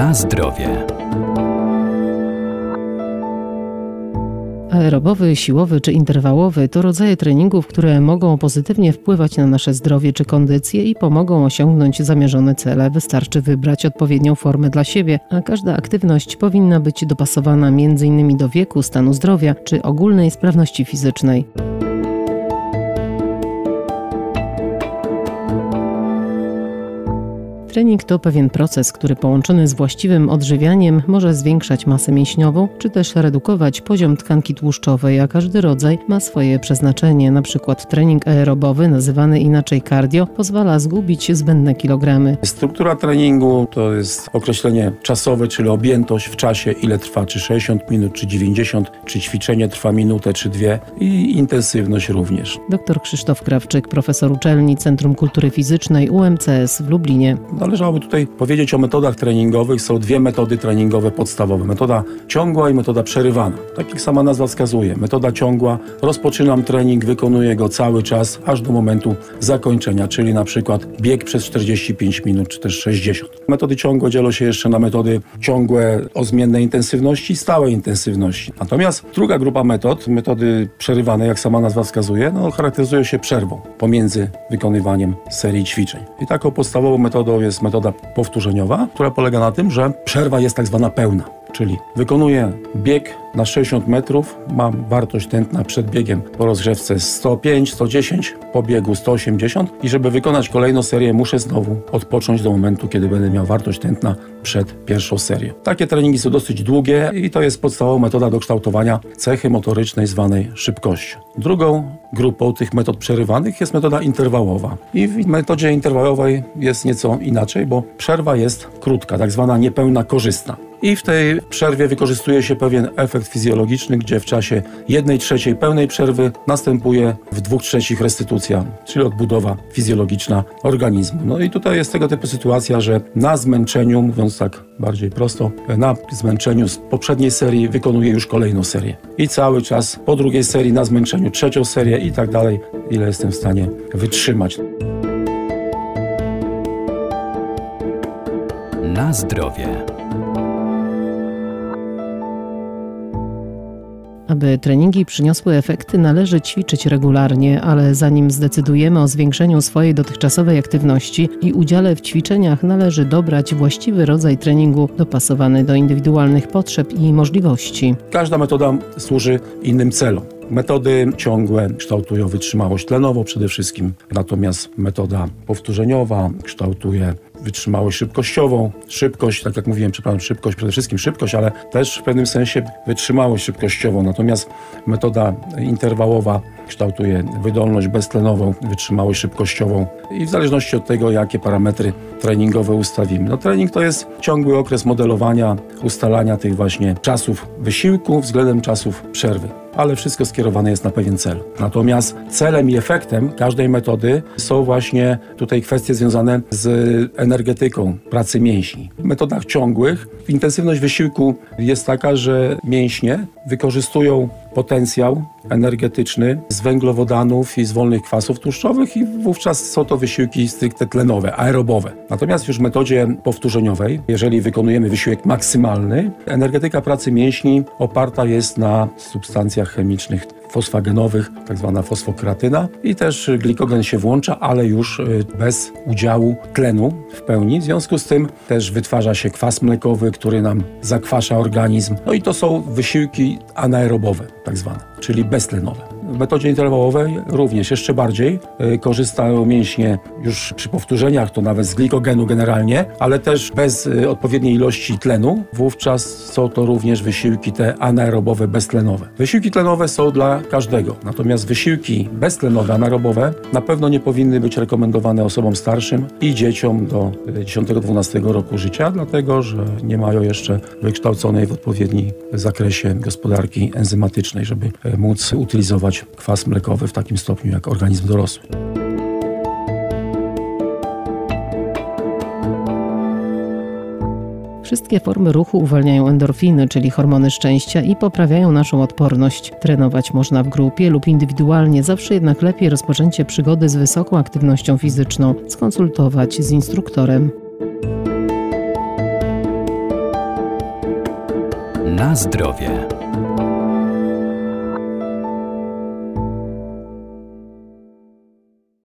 Na zdrowie. Aerobowy, siłowy czy interwałowy to rodzaje treningów, które mogą pozytywnie wpływać na nasze zdrowie czy kondycję i pomogą osiągnąć zamierzone cele. Wystarczy wybrać odpowiednią formę dla siebie, a każda aktywność powinna być dopasowana m.in. do wieku, stanu zdrowia czy ogólnej sprawności fizycznej. Trening to pewien proces, który połączony z właściwym odżywianiem może zwiększać masę mięśniową, czy też redukować poziom tkanki tłuszczowej, a każdy rodzaj ma swoje przeznaczenie. Na przykład trening aerobowy, nazywany inaczej cardio, pozwala zgubić zbędne kilogramy. Struktura treningu to jest określenie czasowe, czyli objętość w czasie, ile trwa, czy 60 minut, czy 90, czy ćwiczenie trwa minutę, czy dwie i intensywność również. Dr Krzysztof Krawczyk, profesor uczelni Centrum Kultury Fizycznej UMCS w Lublinie. Należałoby tutaj powiedzieć o metodach treningowych. Są dwie metody treningowe podstawowe. Metoda ciągła i metoda przerywana. Tak jak sama nazwa wskazuje. Metoda ciągła, rozpoczynam trening, wykonuję go cały czas, aż do momentu zakończenia, czyli na przykład bieg przez 45 minut, czy też 60. Metody ciągłe dzielą się jeszcze na metody ciągłe o zmiennej intensywności i stałej intensywności. Natomiast druga grupa metod, metody przerywane, jak sama nazwa wskazuje, no, charakteryzują się przerwą pomiędzy wykonywaniem serii ćwiczeń. I taką podstawową metodą jest jest metoda powtórzeniowa, która polega na tym, że przerwa jest tak zwana pełna. Czyli wykonuję bieg na 60 metrów, mam wartość tętna przed biegiem po rozgrzewce 105, 110, po biegu 180 i żeby wykonać kolejną serię muszę znowu odpocząć do momentu, kiedy będę miał wartość tętna przed pierwszą serią. Takie treningi są dosyć długie i to jest podstawowa metoda do kształtowania cechy motorycznej zwanej szybkością. Drugą grupą tych metod przerywanych jest metoda interwałowa. I w metodzie interwałowej jest nieco inaczej, bo przerwa jest krótka, tak zwana niepełna korzystna. I w tej przerwie wykorzystuje się pewien efekt fizjologiczny, gdzie w czasie jednej trzeciej pełnej przerwy następuje w dwóch trzecich restytucja, czyli odbudowa fizjologiczna organizmu. No i tutaj jest tego typu sytuacja, że na zmęczeniu, mówiąc tak bardziej prosto, na zmęczeniu z poprzedniej serii wykonuje już kolejną serię. I cały czas po drugiej serii na zmęczeniu trzecią serię i tak dalej, ile jestem w stanie wytrzymać. Na zdrowie. Aby treningi przyniosły efekty, należy ćwiczyć regularnie, ale zanim zdecydujemy o zwiększeniu swojej dotychczasowej aktywności i udziale w ćwiczeniach, należy dobrać właściwy rodzaj treningu dopasowany do indywidualnych potrzeb i możliwości. Każda metoda służy innym celom. Metody ciągłe kształtują wytrzymałość tlenową przede wszystkim, natomiast metoda powtórzeniowa kształtuje wytrzymałość szybkościową. Szybkość, tak jak mówiłem, przepraszam, szybkość, przede wszystkim szybkość, ale też w pewnym sensie wytrzymałość szybkościową. Natomiast metoda interwałowa kształtuje wydolność beztlenową, wytrzymałość szybkościową i w zależności od tego, jakie parametry treningowe ustawimy. No, trening to jest ciągły okres modelowania, ustalania tych właśnie czasów wysiłku względem czasów przerwy ale wszystko skierowane jest na pewien cel. Natomiast celem i efektem każdej metody są właśnie tutaj kwestie związane z energetyką pracy mięśni. W metodach ciągłych intensywność wysiłku jest taka, że mięśnie wykorzystują potencjał energetyczny z węglowodanów i z wolnych kwasów tłuszczowych i wówczas są to wysiłki stricte tlenowe, aerobowe. Natomiast już w metodzie powtórzeniowej, jeżeli wykonujemy wysiłek maksymalny, energetyka pracy mięśni oparta jest na substancjach chemicznych fosfagenowych, tak zwana fosfokreatyna i też glikogen się włącza, ale już y, bez udziału tlenu w pełni. W związku z tym też wytwarza się kwas mlekowy, który nam zakwasza organizm. No i to są wysiłki anaerobowe, tak zwane, czyli beztlenowe. W metodzie interwałowej również jeszcze bardziej y, korzystają mięśnie już przy powtórzeniach, to nawet z glikogenu generalnie, ale też bez y, odpowiedniej ilości tlenu. Wówczas są to również wysiłki te anaerobowe, beztlenowe. Wysiłki tlenowe są dla każdego, natomiast wysiłki beztlenowe, anaerobowe na pewno nie powinny być rekomendowane osobom starszym i dzieciom do 10-12 y, roku życia, dlatego że nie mają jeszcze wykształconej w odpowiednim zakresie gospodarki enzymatycznej, żeby móc utylizować kwas mlekowy w takim stopniu jak organizm dorosły. Wszystkie formy ruchu uwalniają endorfiny, czyli hormony szczęścia i poprawiają naszą odporność. Trenować można w grupie lub indywidualnie, zawsze jednak lepiej rozpoczęcie przygody z wysoką aktywnością fizyczną, skonsultować z instruktorem. Na zdrowie.